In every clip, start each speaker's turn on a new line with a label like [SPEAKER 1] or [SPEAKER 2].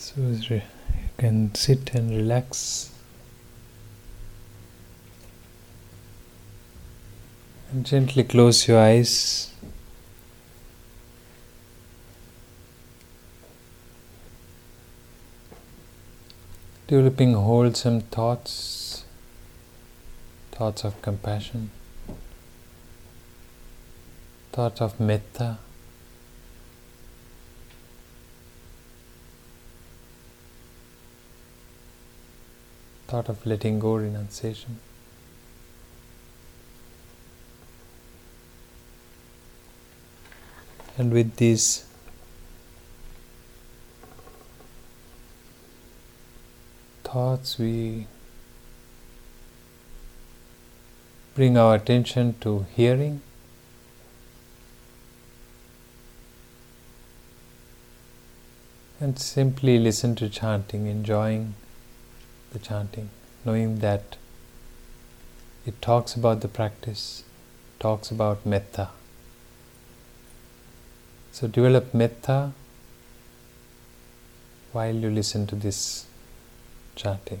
[SPEAKER 1] So you can sit and relax. And gently close your eyes. Developing wholesome thoughts, thoughts of compassion, thoughts of metta. Thought of letting go, renunciation. And with these thoughts, we bring our attention to hearing. And simply listen to chanting, enjoying the chanting, knowing that it talks about the practice, talks about metta. So develop metta while you listen to this chanting.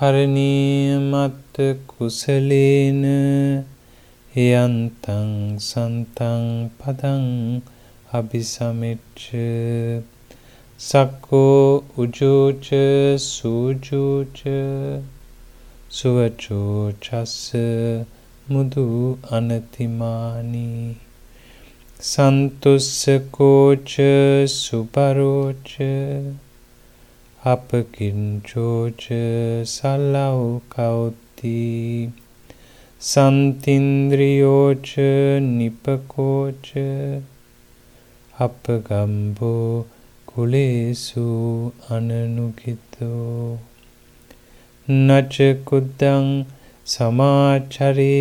[SPEAKER 1] කරණීයමත්ත කුසලේන යන්තං සන්තං පදං අபிසමෙච්ච සක්කෝ උජෝච සූජෝච සුවචෝ චස්ස මුදු අනතිමානී සන්තුස්සකෝච සුපරෝච අපකින්චෝච සල්ලව් කෞත්ති සන්තින්ද්‍රියෝච නිපකෝච අපගම්බෝ කුලේසු අනනුකිතෝ. නචකුද්දං සමාචරේකින්චි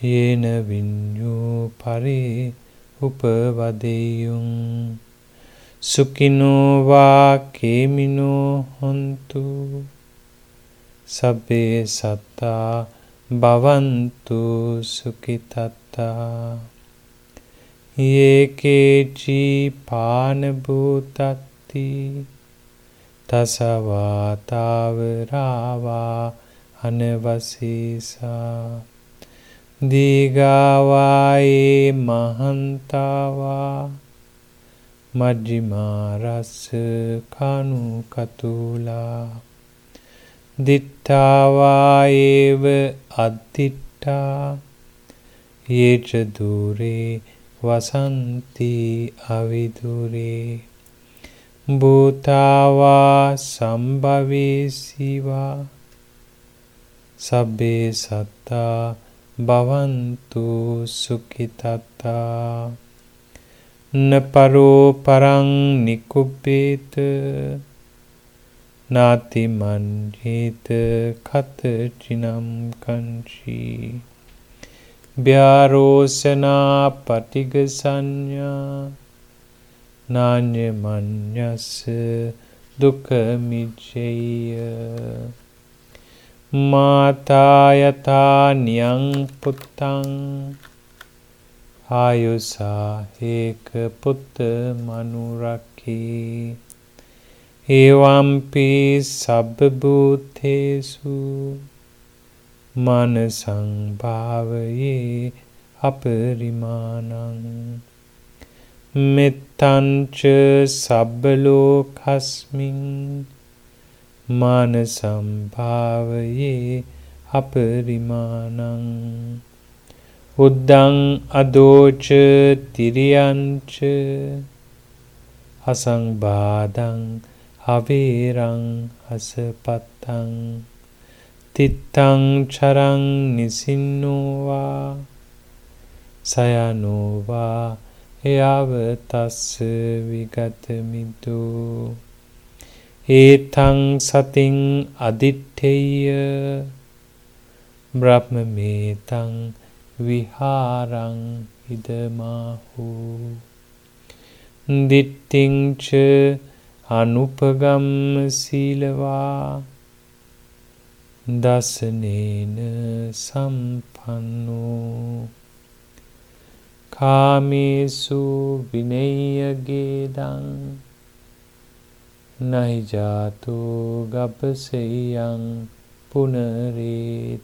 [SPEAKER 1] යේන විඤ්ඤෝ පරේ උපවදෙයුම් සුකිනෝවා කේමිනෝ හොන්තු සබ්බේ සත්තා භවන්තු සුකිතත්තා ඒකේචී පානභූතත්ති තසවාතාවරාවා අනවසීසා. දීගාවායේ මහන්තාවා මජ්ජිමාරස්ස කනු කතුලා දිත්තාවාඒව අත්තිට්ටා ඒච දුරේ වසන්ති අවිදුරේ භූතාවා සම්භවේසිවා සබ්බේ සත්තා භවන්තු සුකිතත්තා නපරෝ පරං නිකුප්පේත නාති මන්ජේත කතචිනම් කංචී ව්‍යාරෝසනා පටිග සංඥා නාඤ්‍ය මඤ්ඤස්ස දුක මිච්ඡේය මාතා යතා නියං පුත්තං ආයුසා හේක පුත්ත මනුරක්කී ඒවම්පි සබ්බභූතේසු මනසං භාවයේ අපරිමාණං. මෙත්තංච සබ්බලෝකස්මින් මානසං භාවයේ අපරිමාණං. උද්දං අදෝච තිරියංච අසංබාධං අවේරං අසපත්තං තිත්තං චරං නිසින්නෝවා සයනෝවා එයාව තස්ස විගතමිදු ඒතං සතින් අදිට්ඨෙය බ්‍රහ්මමේතං විහාරං ඉදමාහු. දිට්ඨිංච අනුපගම් සීලවා. දසනේන සම්පන්නෝ. කාමේසු විනයගේදං නහිජාතු ගපසෙයං පුනරේතිති.